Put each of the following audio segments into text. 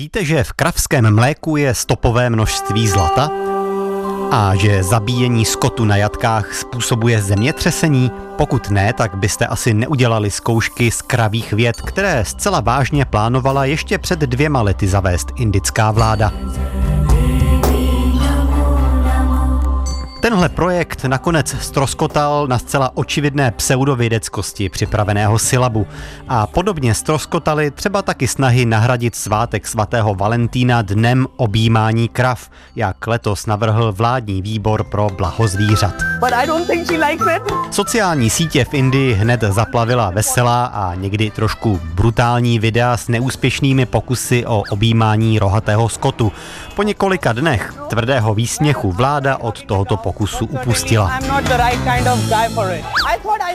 Víte, že v kravském mléku je stopové množství zlata? A že zabíjení skotu na jatkách způsobuje zemětřesení? Pokud ne, tak byste asi neudělali zkoušky z kravých věd, které zcela vážně plánovala ještě před dvěma lety zavést indická vláda. Tenhle projekt nakonec stroskotal na zcela očividné pseudovědeckosti připraveného sylabu a podobně stroskotaly třeba taky snahy nahradit svátek svatého Valentína dnem objímání krav, jak letos navrhl vládní výbor pro blaho zvířat. Sociální sítě v Indii hned zaplavila veselá a někdy trošku brutální videa s neúspěšnými pokusy o objímání rohatého skotu. Po několika dnech tvrdého výsměchu vláda od tohoto pokusu upustila.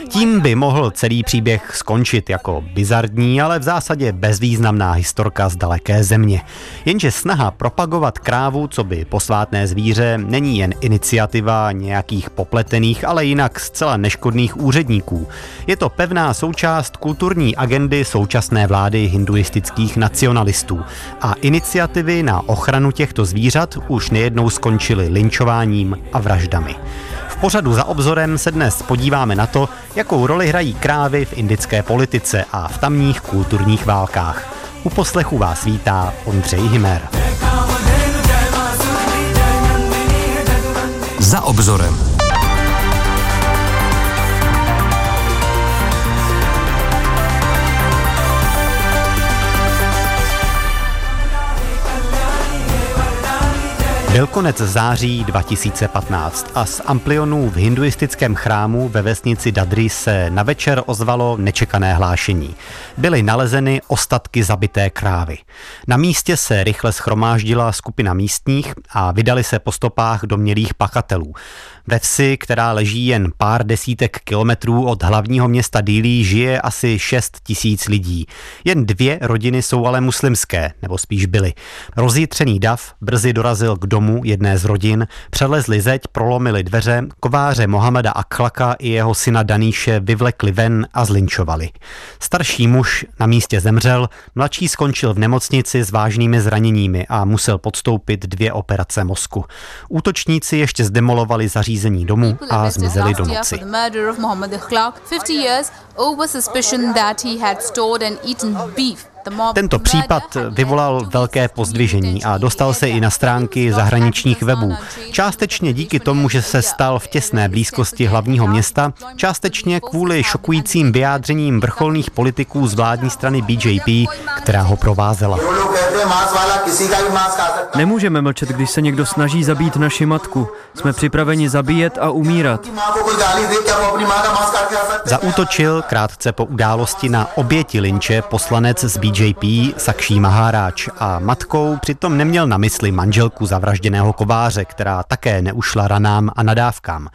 Tím by mohl celý příběh skončit jako bizardní, ale v zásadě bezvýznamná historka z daleké země. Jenže snaha propagovat krávu, co by posvátné zvíře, není jen iniciativa nějakých popletených, ale jinak zcela neškodných úředníků. Je to pevná součást kulturní agendy současné vlády hinduistických nacionalistů. A iniciativy na ochranu těchto zvířat už nejednou skončily linčováním a vraždami. V pořadu za obzorem se dnes podíváme na to, jakou roli hrají krávy v indické politice a v tamních kulturních válkách. U poslechu vás vítá Ondřej Himer. Za obzorem. Byl konec září 2015 a z amplionů v hinduistickém chrámu ve vesnici Dadry se na večer ozvalo nečekané hlášení. Byly nalezeny ostatky zabité krávy. Na místě se rychle schromáždila skupina místních a vydali se po stopách domělých pachatelů. Ve vsi, která leží jen pár desítek kilometrů od hlavního města Dili, žije asi 6 tisíc lidí. Jen dvě rodiny jsou ale muslimské, nebo spíš byly. Rozjitřený dav brzy dorazil k domu jedné z rodin, přelezli zeď, prolomili dveře, kováře Mohameda Akhlaka i jeho syna Daníše vyvlekli ven a zlinčovali. Starší muž na místě zemřel, mladší skončil v nemocnici s vážnými zraněními a musel podstoupit dvě operace mozku. Útočníci ještě zdemolovali zařízení zařízení domu a zmizeli do noci. Tento případ vyvolal velké pozdvižení a dostal se i na stránky zahraničních webů. Částečně díky tomu, že se stal v těsné blízkosti hlavního města, částečně kvůli šokujícím vyjádřením vrcholných politiků z vládní strany BJP, která ho provázela. Nemůžeme mlčet, když se někdo snaží zabít naši matku. Jsme připraveni zabíjet a umírat. Zaútočil krátce po události na oběti linče poslanec z BJP Sakší Maháráč a matkou přitom neměl na mysli manželku zavražděného kováře, která také neušla ranám a nadávkám.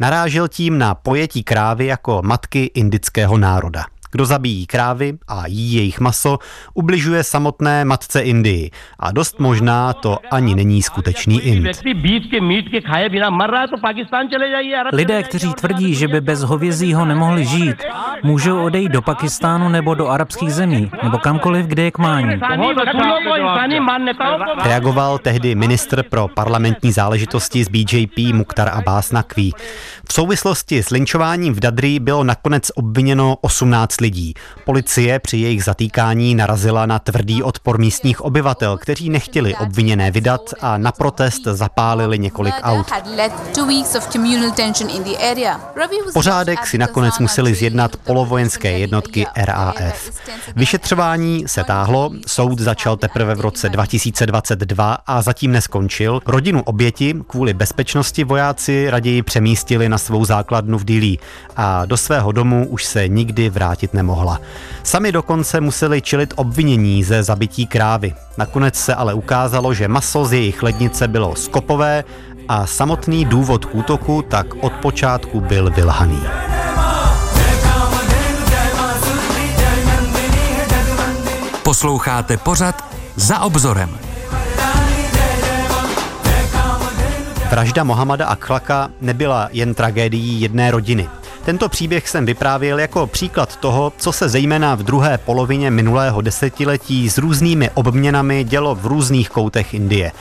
Narážel tím na pojetí krávy jako matky indického národa. Kdo zabíjí krávy a jí jejich maso, ubližuje samotné matce Indii. A dost možná to ani není skutečný Ind. Lidé, kteří tvrdí, že by bez hovězího nemohli žít, můžou odejít do Pakistánu nebo do arabských zemí, nebo kamkoliv, kde je k mání. Reagoval tehdy ministr pro parlamentní záležitosti z BJP Mukhtar Abbas Nakví. V souvislosti s linčováním v Dadri bylo nakonec obviněno 18 lidí. Policie při jejich zatýkání narazila na tvrdý odpor místních obyvatel, kteří nechtěli obviněné vydat a na protest zapálili několik aut. Pořádek si nakonec museli zjednat polovojenské jednotky RAF. Vyšetřování se táhlo, soud začal teprve v roce 2022 a zatím neskončil. Rodinu oběti kvůli bezpečnosti vojáci raději přemístili na svou základnu v Dili a do svého domu už se nikdy vrátit nemohla. Sami dokonce museli čelit obvinění ze zabití krávy. Nakonec se ale ukázalo, že maso z jejich lednice bylo skopové a samotný důvod k útoku tak od počátku byl vylhaný. Posloucháte pořad za obzorem. Vražda Mohamada Akhlaka nebyla jen tragédií jedné rodiny. Tento příběh jsem vyprávěl jako příklad toho, co se zejména v druhé polovině minulého desetiletí s různými obměnami dělo v různých koutech Indie.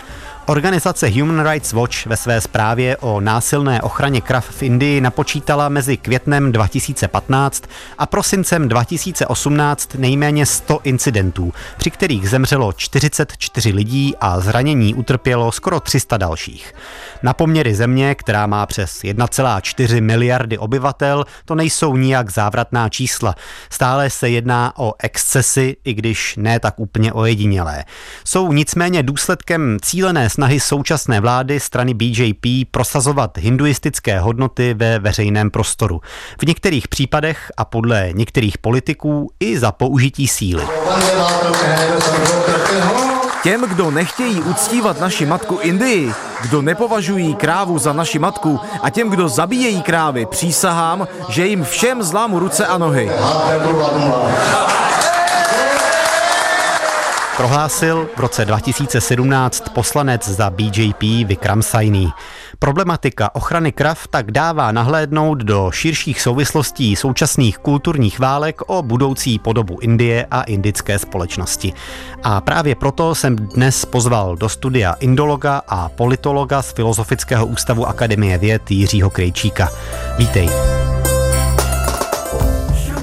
Organizace Human Rights Watch ve své zprávě o násilné ochraně krav v Indii napočítala mezi květnem 2015 a prosincem 2018 nejméně 100 incidentů, při kterých zemřelo 44 lidí a zranění utrpělo skoro 300 dalších. Na poměry země, která má přes 1,4 miliardy obyvatel, to nejsou nijak závratná čísla. Stále se jedná o excesy, i když ne tak úplně ojedinělé. Jsou nicméně důsledkem cílené snahy současné vlády strany BJP prosazovat hinduistické hodnoty ve veřejném prostoru. V některých případech a podle některých politiků i za použití síly. Těm, kdo nechtějí uctívat naši matku Indii, kdo nepovažují krávu za naši matku a těm, kdo zabíjejí krávy, přísahám, že jim všem zlámu ruce a nohy. Prohlásil v roce 2017 poslanec za BJP Vikram Saini. Problematika ochrany krav tak dává nahlédnout do širších souvislostí současných kulturních válek o budoucí podobu Indie a indické společnosti. A právě proto jsem dnes pozval do studia indologa a politologa z Filozofického ústavu Akademie věd Jiřího Krejčíka. Vítej.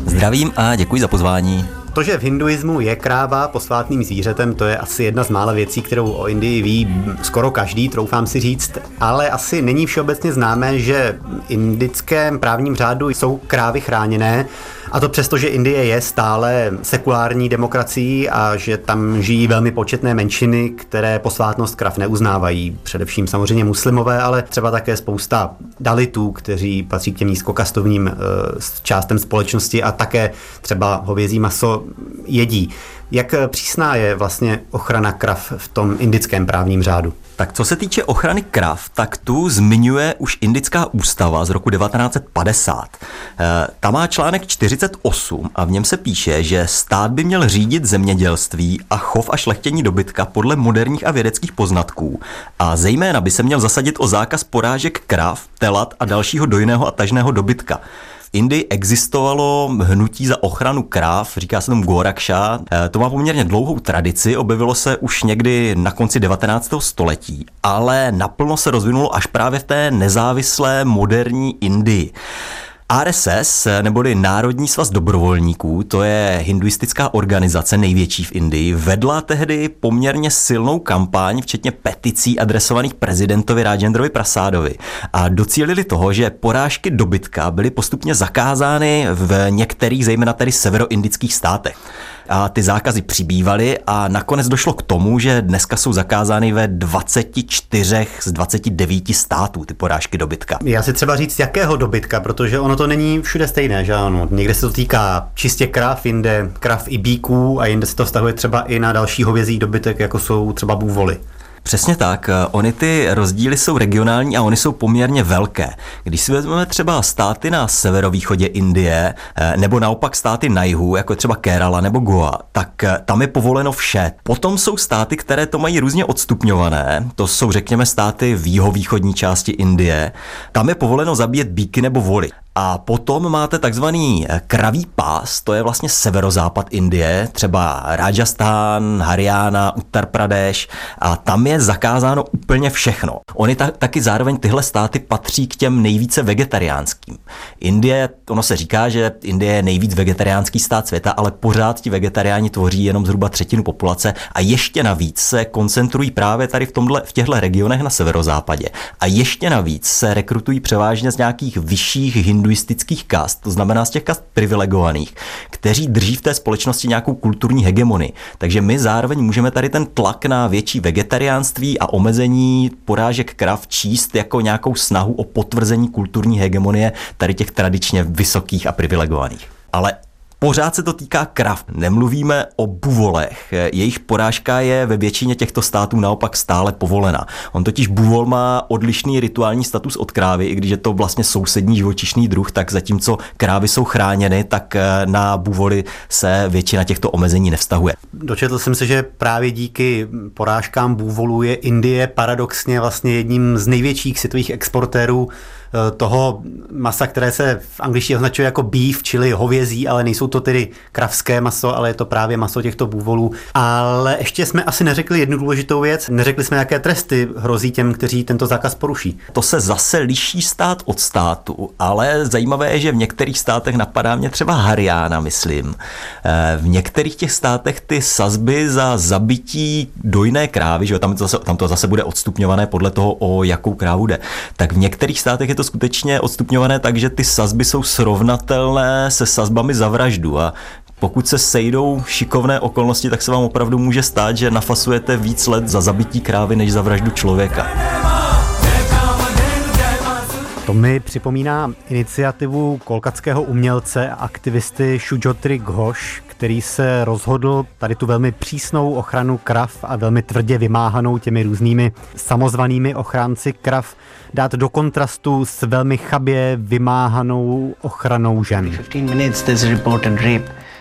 Zdravím a děkuji za pozvání. To, že v hinduismu je kráva posvátným zvířetem, to je asi jedna z mála věcí, kterou o Indii ví skoro každý, troufám si říct, ale asi není všeobecně známé, že v indickém právním řádu jsou krávy chráněné a to přesto, že Indie je stále sekulární demokracií a že tam žijí velmi početné menšiny, které posvátnost krav neuznávají. Především samozřejmě muslimové, ale třeba také spousta dalitů, kteří patří k těm nízkokastovním uh, částem společnosti a také třeba hovězí maso jedí. Jak přísná je vlastně ochrana krav v tom indickém právním řádu? Tak co se týče ochrany krav, tak tu zmiňuje už Indická ústava z roku 1950. E, ta má článek 48 a v něm se píše, že stát by měl řídit zemědělství a chov a šlechtění dobytka podle moderních a vědeckých poznatků a zejména by se měl zasadit o zákaz porážek krav, telat a dalšího dojného a tažného dobytka. Indii existovalo hnutí za ochranu kráv, říká se tomu Goraksha. Eh, to má poměrně dlouhou tradici, objevilo se už někdy na konci 19. století, ale naplno se rozvinulo až právě v té nezávislé moderní Indii. RSS, neboli Národní svaz dobrovolníků, to je hinduistická organizace největší v Indii, vedla tehdy poměrně silnou kampaň, včetně peticí adresovaných prezidentovi Rajendrovi Prasádovi. A docílili toho, že porážky dobytka byly postupně zakázány v některých, zejména tedy severoindických státech a ty zákazy přibývaly a nakonec došlo k tomu, že dneska jsou zakázány ve 24 z 29 států ty porážky dobytka. Já si třeba říct, jakého dobytka, protože ono to není všude stejné, že ano. Někde se to týká čistě krav, jinde krav i bíků a jinde se to vztahuje třeba i na další hovězí dobytek, jako jsou třeba bůvoly. Přesně tak. Ony ty rozdíly jsou regionální a oni jsou poměrně velké. Když si vezmeme třeba státy na severovýchodě Indie, eh, nebo naopak státy na jihu, jako třeba Kerala nebo Goa, tak eh, tam je povoleno vše. Potom jsou státy, které to mají různě odstupňované. To jsou, řekněme, státy v jihovýchodní části Indie. Tam je povoleno zabíjet bíky nebo voly. A potom máte takzvaný eh, kraví pás, to je vlastně severozápad Indie, třeba Rajasthan, Haryana, Uttar Pradesh a tam je zakázáno úplně všechno. Oni ta, taky zároveň tyhle státy patří k těm nejvíce vegetariánským. Indie, ono se říká, že Indie je nejvíc vegetariánský stát světa, ale pořád ti vegetariáni tvoří jenom zhruba třetinu populace a ještě navíc se koncentrují právě tady v, tomhle, v těchto regionech na severozápadě. A ještě navíc se rekrutují převážně z nějakých vyšších hinduistických kast, to znamená z těch kast privilegovaných, kteří drží v té společnosti nějakou kulturní hegemonii. Takže my zároveň můžeme tady ten tlak na větší vegetariánství a omezení porážek krav číst jako nějakou snahu o potvrzení kulturní hegemonie tady těch tradičně vysokých a privilegovaných. Ale Pořád se to týká krav. Nemluvíme o buvolech. Jejich porážka je ve většině těchto států naopak stále povolena. On totiž buvol má odlišný rituální status od krávy, i když je to vlastně sousední živočišný druh, tak zatímco krávy jsou chráněny, tak eh, na buvoly se většina těchto omezení nevztahuje. Dočetl jsem se, že právě díky porážkám bůvolů je Indie paradoxně vlastně jedním z největších světových exportérů toho masa, které se v angličtině označuje jako beef, čili hovězí, ale nejsou to tedy kravské maso, ale je to právě maso těchto bůvolů. Ale ještě jsme asi neřekli jednu důležitou věc. Neřekli jsme, jaké tresty hrozí těm, kteří tento zákaz poruší. To se zase liší stát od státu, ale zajímavé je, že v některých státech napadá mě třeba Hariana, myslím. Eh, v některých těch státech ty sazby za zabití dojné krávy, že jo, tam, zase, tam to zase bude odstupňované podle toho, o jakou krávu jde, tak v některých státech je to skutečně odstupňované tak, že ty sazby jsou srovnatelné se sazbami za vraždu a pokud se sejdou šikovné okolnosti, tak se vám opravdu může stát, že nafasujete víc let za zabití krávy, než za vraždu člověka. To mi připomíná iniciativu kolkatského umělce a aktivisty Shujotri Ghosh, který se rozhodl tady tu velmi přísnou ochranu krav a velmi tvrdě vymáhanou těmi různými samozvanými ochránci krav dát do kontrastu s velmi chabě vymáhanou ochranou žen.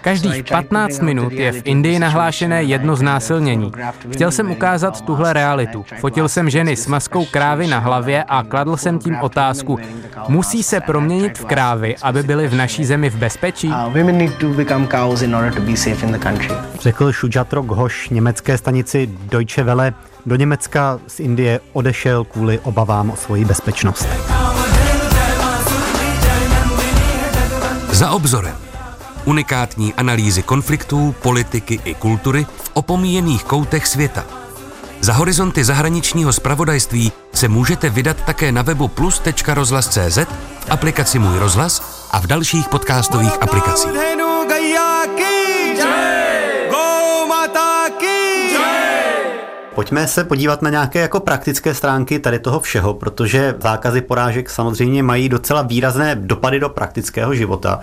Každých 15 minut je v Indii nahlášené jedno znásilnění. Chtěl jsem ukázat tuhle realitu. Fotil jsem ženy s maskou krávy na hlavě a kladl jsem tím otázku, musí se proměnit v krávy, aby byly v naší zemi v bezpečí? Řekl Shujatro Ghosh německé stanici Deutsche Welle, do Německa z Indie odešel kvůli obavám o svoji bezpečnost. Za obzorem. Unikátní analýzy konfliktů, politiky i kultury v opomíjených koutech světa. Za horizonty zahraničního spravodajství se můžete vydat také na webu plus.rozhlas.cz, v aplikaci Můj rozhlas a v dalších podcastových aplikacích. Pojďme se podívat na nějaké jako praktické stránky tady toho všeho, protože zákazy porážek samozřejmě mají docela výrazné dopady do praktického života,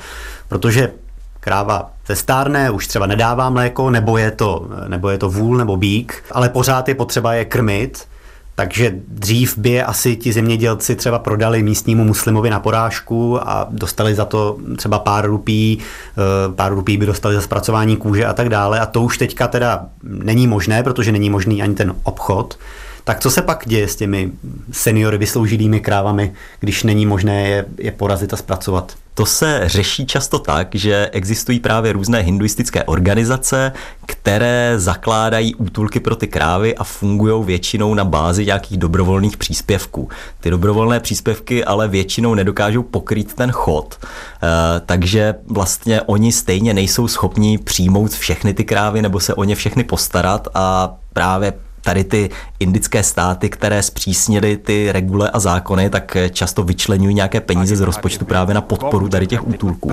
protože kráva zestárne, už třeba nedává mléko, nebo je to, nebo je to vůl nebo bík, ale pořád je potřeba je krmit, takže dřív by je asi ti zemědělci třeba prodali místnímu muslimovi na porážku a dostali za to třeba pár rupí, eh, pár rupí by dostali za zpracování kůže a tak dále. A to už teďka teda není možné, protože není možný ani ten obchod. Tak co se pak děje s těmi seniory vysloužilými krávami, když není možné je, je porazit a zpracovat? To se řeší často tak, že existují právě různé hinduistické organizace, které zakládají útulky pro ty krávy a fungují většinou na bázi nějakých dobrovolných příspěvků. Ty dobrovolné příspěvky ale většinou nedokážou pokrýt ten chod, eh, takže vlastně oni stejně nejsou schopni přijmout všechny ty krávy nebo se o ně všechny postarat a právě tady ty indické státy, které zpřísnily ty regule a zákony, tak často vyčlenují nějaké peníze z rozpočtu právě na podporu tady těch útulků.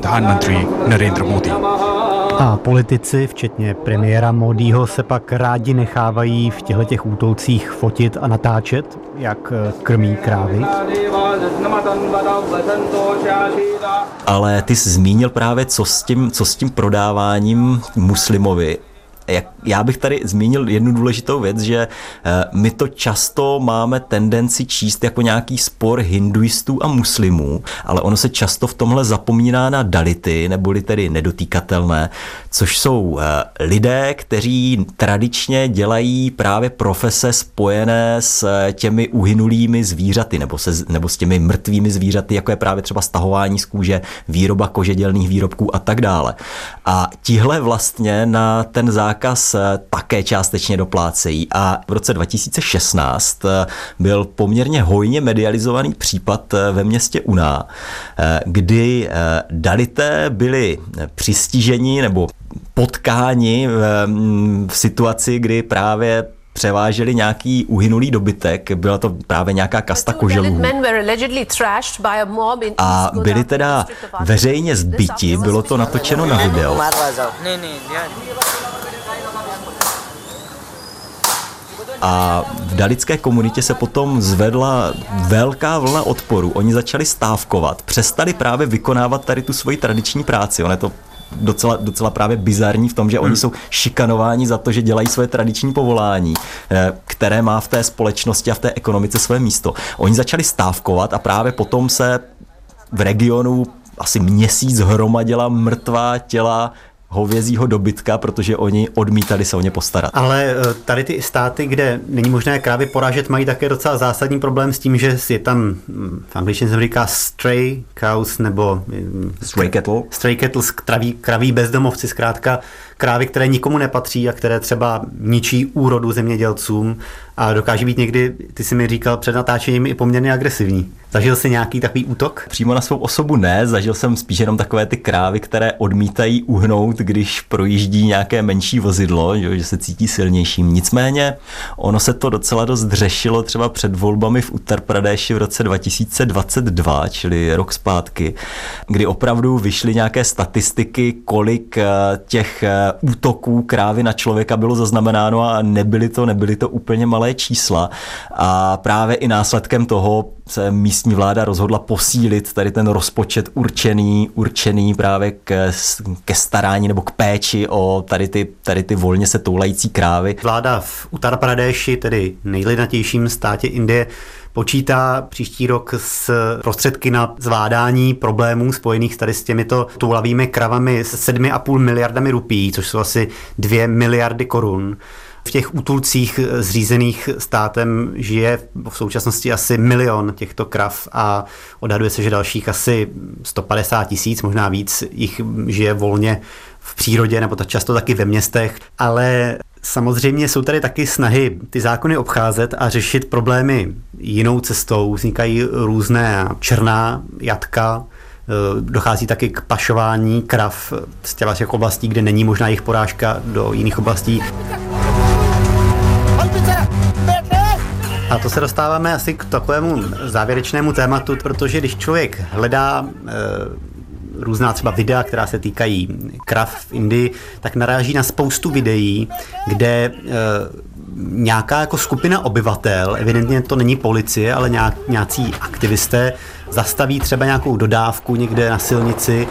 A politici, včetně premiéra Modího, se pak rádi nechávají v těchto těch útulcích fotit a natáčet, jak eh, krmí krávy. Ale ty jsi zmínil právě, co s tím, co s tím prodáváním muslimovi jak, já bych tady zmínil jednu důležitou věc, že eh, my to často máme tendenci číst jako nějaký spor hinduistů a muslimů, ale ono se často v tomhle zapomíná na dality, neboli tedy nedotýkatelné, což jsou eh, lidé, kteří tradičně dělají právě profese spojené s eh, těmi uhynulými zvířaty nebo, se, nebo s těmi mrtvými zvířaty, jako je právě třeba stahování z kůže, výroba kožedělných výrobků a tak dále. A tihle vlastně na ten zákaz zákaz eh, také částečně doplácejí. A v roce 2016 eh, byl poměrně hojně medializovaný případ eh, ve městě Uná, kdy dalité byli přistiženi nebo potkáni v, v situaci, kdy právě převáželi nějaký uhynulý dobytek, byla to právě nějaká kasta koželů. A byli teda veřejně zbyti, bylo to natočeno na video. A v dalické komunitě se potom zvedla velká vlna odporu. Oni začali stávkovat, přestali právě vykonávat tady tu svoji tradiční práci. Ono je to docela, docela právě bizarní v tom, že oni hmm. jsou šikanováni za to, že dělají své tradiční povolání, eh, které má v té společnosti a v té ekonomice své místo. Oni začali stávkovat a právě potom se v regionu asi měsíc hromadila mrtvá těla hovězího dobytka, protože oni odmítali se o ně postarat. Ale eh, tady ty státy, kde není možné krávy porážet, mají také docela zásadní problém s tím, že je tam hm, v angličtině se říká stray cows nebo hm, stray cattle, stray cattle kraví, kraví bezdomovci, zkrátka krávy, které nikomu nepatří a které třeba ničí úrodu zemědělcům a dokáže být někdy, ty si mi říkal před natáčením, i poměrně agresivní. Zažil jsi nějaký takový útok? Přímo na svou osobu ne, zažil jsem spíš jenom takové ty krávy, které odmítají uhnout, když projíždí nějaké menší vozidlo, že, se cítí silnějším. Nicméně ono se to docela dost řešilo třeba před volbami v Uttar Pradeshi v roce 2022, čili rok zpátky, kdy opravdu vyšly nějaké statistiky, kolik eh, těch eh, útoků krávy na člověka bylo zaznamenáno a nebyly to, nebyly to úplně malé čísla. A právě i následkem toho se místní vláda rozhodla posílit tady ten rozpočet určený, určený právě k, ke starání nebo k péči o tady ty, tady ty volně se toulající krávy. Vláda v Uttar Pradeshi, tedy nejlidnatějším státě Indie, počítá příští rok s prostředky na zvládání problémů spojených tady s těmito toulavými kravami s 7,5 miliardami rupí, což jsou asi 2 miliardy korun. V těch útulcích zřízených státem žije v současnosti asi milion těchto krav a odhaduje se, že dalších asi 150 tisíc, možná víc, jich žije volně v přírodě nebo tak často taky ve městech, ale Samozřejmě jsou tady taky snahy ty zákony obcházet a řešit problémy jinou cestou. Vznikají různé černá jatka, eh, dochází taky k pašování krav z těch oblastí, kde není možná jejich porážka do jiných oblastí. A to se dostáváme asi k takovému závěrečnému tématu, protože když člověk hledá e, různá třeba videa, která se týkají krav v Indii, tak naráží na spoustu videí, kde e, nějaká jako skupina obyvatel, evidentně to není policie, ale nějak, nějací aktivisté, zastaví třeba nějakou dodávku někde na silnici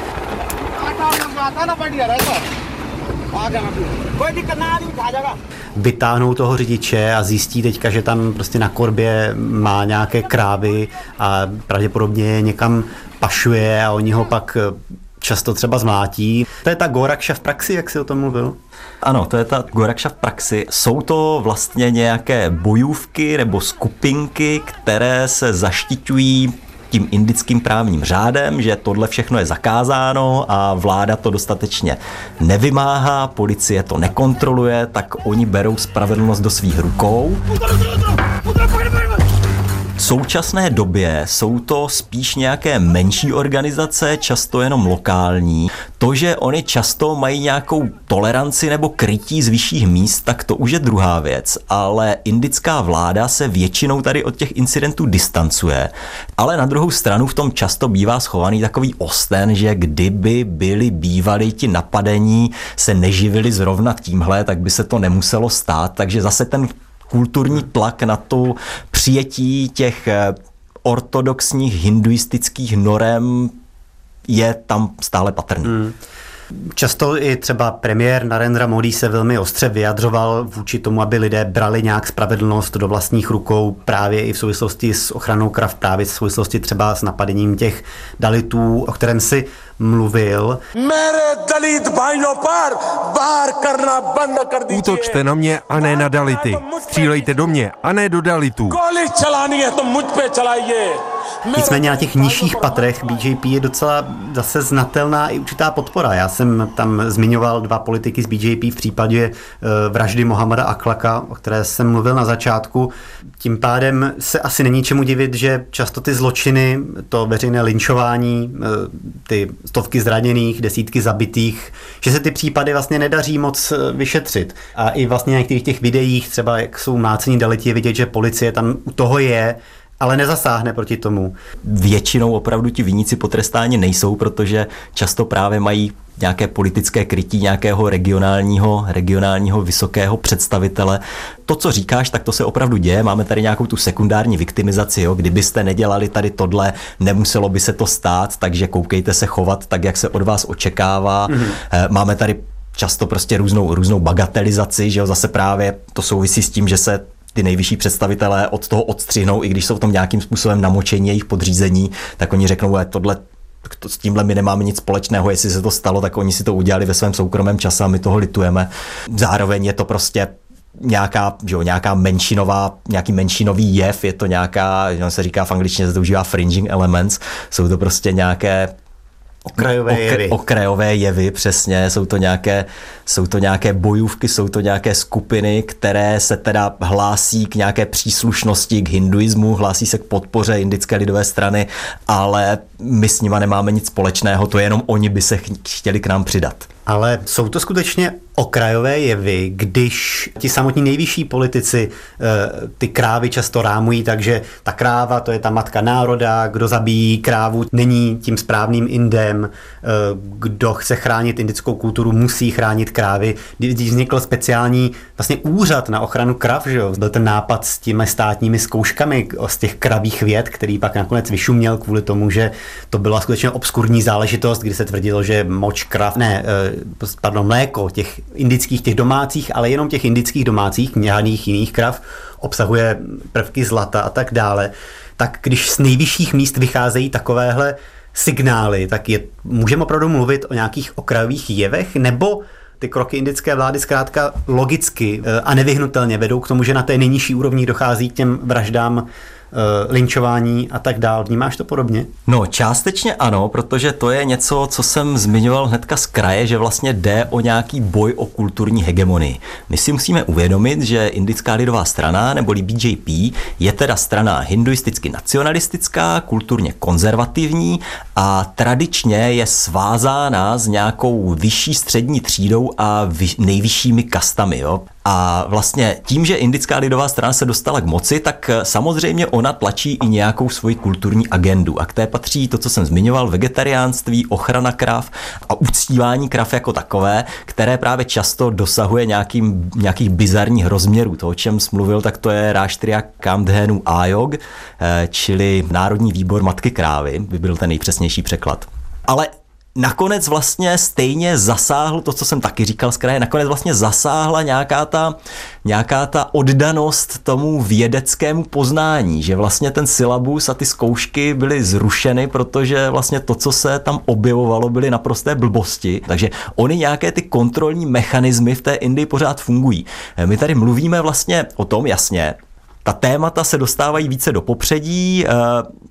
vytáhnou toho řidiče a zjistí teďka, že tam prostě na korbě má nějaké krávy a pravděpodobně je někam pašuje a oni ho pak eh, často třeba zmlátí. To je ta Gorakša v praxi, jak jsi o tom mluvil? Ano, to je ta Gorakša v praxi. Jsou to vlastně nějaké bojůvky nebo skupinky, které se zaštiťují tím indickým právním řádem, že tohle všechno je zakázáno a vláda to dostatečně nevymáhá, policie to nekontroluje, tak oni berou spravedlnost do svých rukou současné době jsou to spíš nějaké menší organizace, často jenom lokální. To, že oni často mají nějakou toleranci nebo krytí z vyšších míst, tak to už je druhá věc, ale indická vláda se většinou tady od těch incidentů distancuje, ale na druhou stranu v tom často bývá schovaný takový osten, že kdyby byli bývali ti napadení, se neživili zrovna tímhle, tak by se to nemuselo stát, takže zase ten kulturní tlak na to přijetí těch eh, ortodoxních hinduistických norem je tam stále patrný. Hmm. Často i třeba premiér Narendra Modi se velmi ostře vyjadřoval vůči tomu, aby lidé brali nějak spravedlnost do vlastních rukou právě i v souvislosti s ochranou krav, právě v souvislosti třeba s napadením těch dalitů, o kterém si mluvil. Útočte na mě a ne na dality. Střílejte do mě a ne do dalitů. Nicméně na těch nižších patrech BJP je docela zase znatelná i určitá podpora. Já jsem tam zmiňoval dva politiky z BJP v případě eh, vraždy Mohameda Aklaka, o které jsem mluvil na začátku. Tím pádem se asi není čemu divit, že často ty zločiny, to veřejné linčování, eh, ty stovky zraněných, desítky zabitých, že se ty případy vlastně nedaří moc eh, vyšetřit. A i vlastně na některých těch videích, třeba jak jsou nácení daliti, je vidět, že policie tam u toho je, ale nezasáhne proti tomu. Většinou opravdu ti viníci potrestáni nejsou, protože často právě mají nějaké politické krytí nějakého regionálního, regionálního vysokého představitele. To, co říkáš, tak to se opravdu děje. Máme tady nějakou tu sekundární viktimizaci. Jo? Kdybyste nedělali tady tohle, nemuselo by se to stát, takže koukejte se chovat tak, jak se od vás očekává. Mm-hmm. Máme tady často prostě různou, různou bagatelizaci, že jo, zase právě to souvisí s tím, že se ty nejvyšší představitelé od toho odstřihnou, i když jsou v tom nějakým způsobem namočení jejich podřízení, tak oni řeknou, že tohle to, s tímhle my nemáme nic společného, jestli se to stalo, tak oni si to udělali ve svém soukromém čase a my toho litujeme. Zároveň je to prostě nějaká, že jo, nějaká menšinová, nějaký menšinový jev, je to nějaká, se říká v angličtině, se to užívá fringing elements, jsou to prostě nějaké Okrajové jevy. Okrajové jevy, přesně. Jsou to, nějaké, jsou to nějaké bojůvky, jsou to nějaké skupiny, které se teda hlásí k nějaké příslušnosti k hinduismu, hlásí se k podpoře indické lidové strany, ale my s nima nemáme nic společného, to jenom oni by se chtěli k nám přidat. Ale jsou to skutečně okrajové jevy, když ti samotní nejvyšší politici eh, ty krávy často rámují, takže ta kráva to je ta matka národa, kdo zabíjí krávu není tím správným indem, eh, kdo chce chránit indickou kulturu, musí chránit krávy. Když vznikl speciální vlastně úřad na ochranu krav, že jo? byl ten nápad s těmi státními zkouškami z těch kravých věd, který pak nakonec vyšuměl kvůli tomu, že to byla skutečně obskurní záležitost, kdy se tvrdilo, že moč krav, ne, eh, pardon, mléko těch indických, těch domácích, ale jenom těch indických domácích, žádných jiných krav, obsahuje prvky zlata a tak dále, tak když z nejvyšších míst vycházejí takovéhle signály, tak je, můžeme opravdu mluvit o nějakých okrajových jevech, nebo ty kroky indické vlády zkrátka logicky eh, a nevyhnutelně vedou k tomu, že na té nejnižší úrovni dochází k těm vraždám linčování a tak dál. Vnímáš to podobně? No, částečně ano, protože to je něco, co jsem zmiňoval hnedka z kraje, že vlastně jde o nějaký boj o kulturní hegemonii. My si musíme uvědomit, že Indická lidová strana, neboli BJP, je teda strana hinduisticky nacionalistická, kulturně konzervativní a tradičně je svázána s nějakou vyšší střední třídou a nejvyššími kastami. Jo? A vlastně tím, že Indická lidová strana se dostala k moci, tak samozřejmě ona tlačí i nějakou svoji kulturní agendu. A k té patří to, co jsem zmiňoval, vegetariánství, ochrana krav a uctívání krav jako takové, které právě často dosahuje nějakým, nějakých bizarních rozměrů. To, o čem jsem mluvil, tak to je Ráštria Kamdhenu Ayog, eh, čili Národní výbor matky krávy, by byl ten nejpřesnější překlad. Ale nakonec vlastně stejně zasáhl to, co jsem taky říkal z kraje, nakonec vlastně zasáhla nějaká ta, nějaká ta oddanost tomu vědeckému poznání, že vlastně ten syllabus a ty zkoušky byly zrušeny, protože vlastně to, co se tam objevovalo, byly naprosté blbosti. Takže oni nějaké ty kontrolní mechanismy v té Indii pořád fungují. My tady mluvíme vlastně o tom, jasně, ta témata se dostávají více do popředí, eh,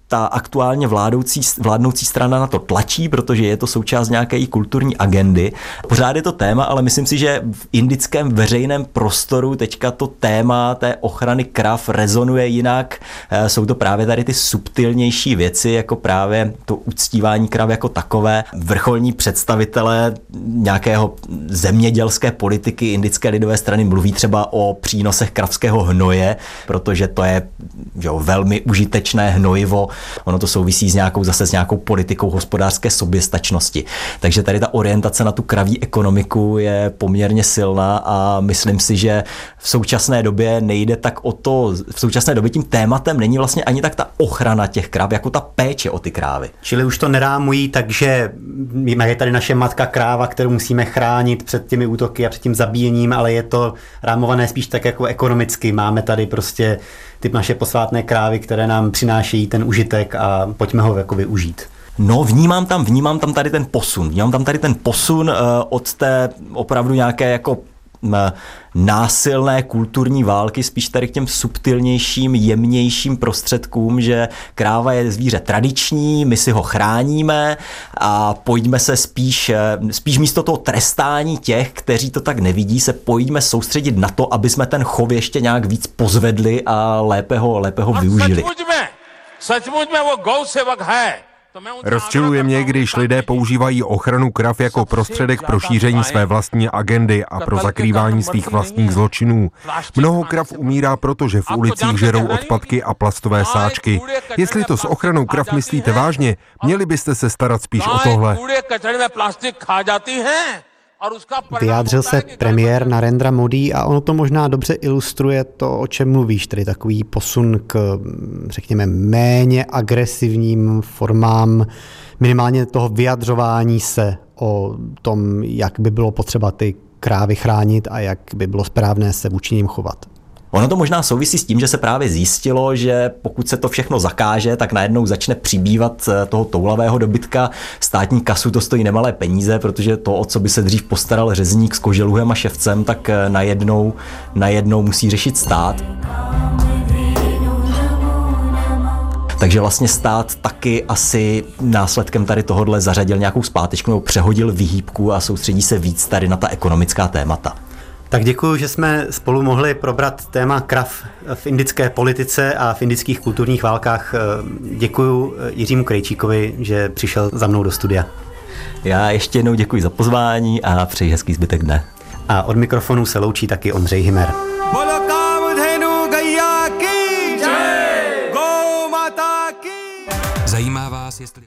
ta aktuálně vládoucí, vládnoucí strana na to tlačí, protože je to součást nějaké i kulturní agendy. Pořád je to téma, ale myslím si, že v indickém veřejném prostoru teďka to téma té ochrany krav rezonuje jinak. Eh, jsou to právě tady ty subtilnější věci, jako právě to uctívání krav jako takové. Vrcholní představitelé nějakého zemědělské politiky indické lidové strany mluví třeba o přínosech kravského hnoje, protože to je jo, velmi užitečné hnojivo Ono to souvisí s nějakou zase s nějakou politikou hospodářské soběstačnosti. Takže tady ta orientace na tu kraví ekonomiku je poměrně silná a myslím si, že v současné době nejde tak o to, v současné době tím tématem není vlastně ani tak ta ochrana těch kráv, jako ta péče o ty krávy. Čili už to nerámují, takže je tady naše matka kráva, kterou musíme chránit před těmi útoky a před tím zabíjením, ale je to rámované spíš tak jako ekonomicky. Máme tady prostě ty naše posvátné krávy, které nám přinášejí ten užitek a pojďme ho jako využít. No, vnímám tam, vnímám tam tady ten posun. Vnímám tam tady ten posun uh, od té opravdu nějaké jako násilné kulturní války, spíš tady k těm subtilnějším, jemnějším prostředkům, že kráva je zvíře tradiční, my si ho chráníme a pojďme se spíš, eh, spíš místo toho trestání těch, kteří to tak nevidí, se pojďme soustředit na to, aby jsme ten chov ještě nějak víc pozvedli a lépe ho, lépe ho využili. सचमुच में वो गौ सेवक है Rozčiluje mě, když lidé používají ochranu krav jako prostředek pro šíření své vlastní agendy a pro zakrývání svých vlastních zločinů. Mnoho krav umírá proto, že v ulicích žerou odpadky a plastové sáčky. Jestli to s ochranou krav myslíte vážně, měli byste se starat spíš o tohle. Vyjádřil se premiér Narendra Modi a ono to možná dobře ilustruje to, o čem mluvíš, tedy takový posun k, řekněme, méně agresivním formám minimálně toho vyjadřování se o tom, jak by bylo potřeba ty krávy chránit a jak by bylo správné se vůči ním chovat. Ono to možná souvisí s tím, že se právě zjistilo, že pokud se to všechno zakáže, tak najednou začne přibývat eh, toho toulavého dobytka. Státní kasu to stojí nemalé peníze, protože to, o co by se dřív postaral řezník s koželuhem a ševcem, tak eh, najednou, najednou musí řešit stát. Takže vlastně stát taky asi následkem tady tohohle zařadil nějakou zpátečku nebo přehodil výhýbku a soustředí se víc tady na ta ekonomická témata. Tak děkuji, že jsme spolu mohli probrat téma krav v indické politice a v indických kulturních válkách. Děkuji Jiřímu Krejčíkovi, že přišel za mnou do studia. Já ještě jednou děkuji za pozvání a přeji hezký zbytek dne. A od mikrofonu se loučí taky Ondřej Himer. Zajímá vás, jestli...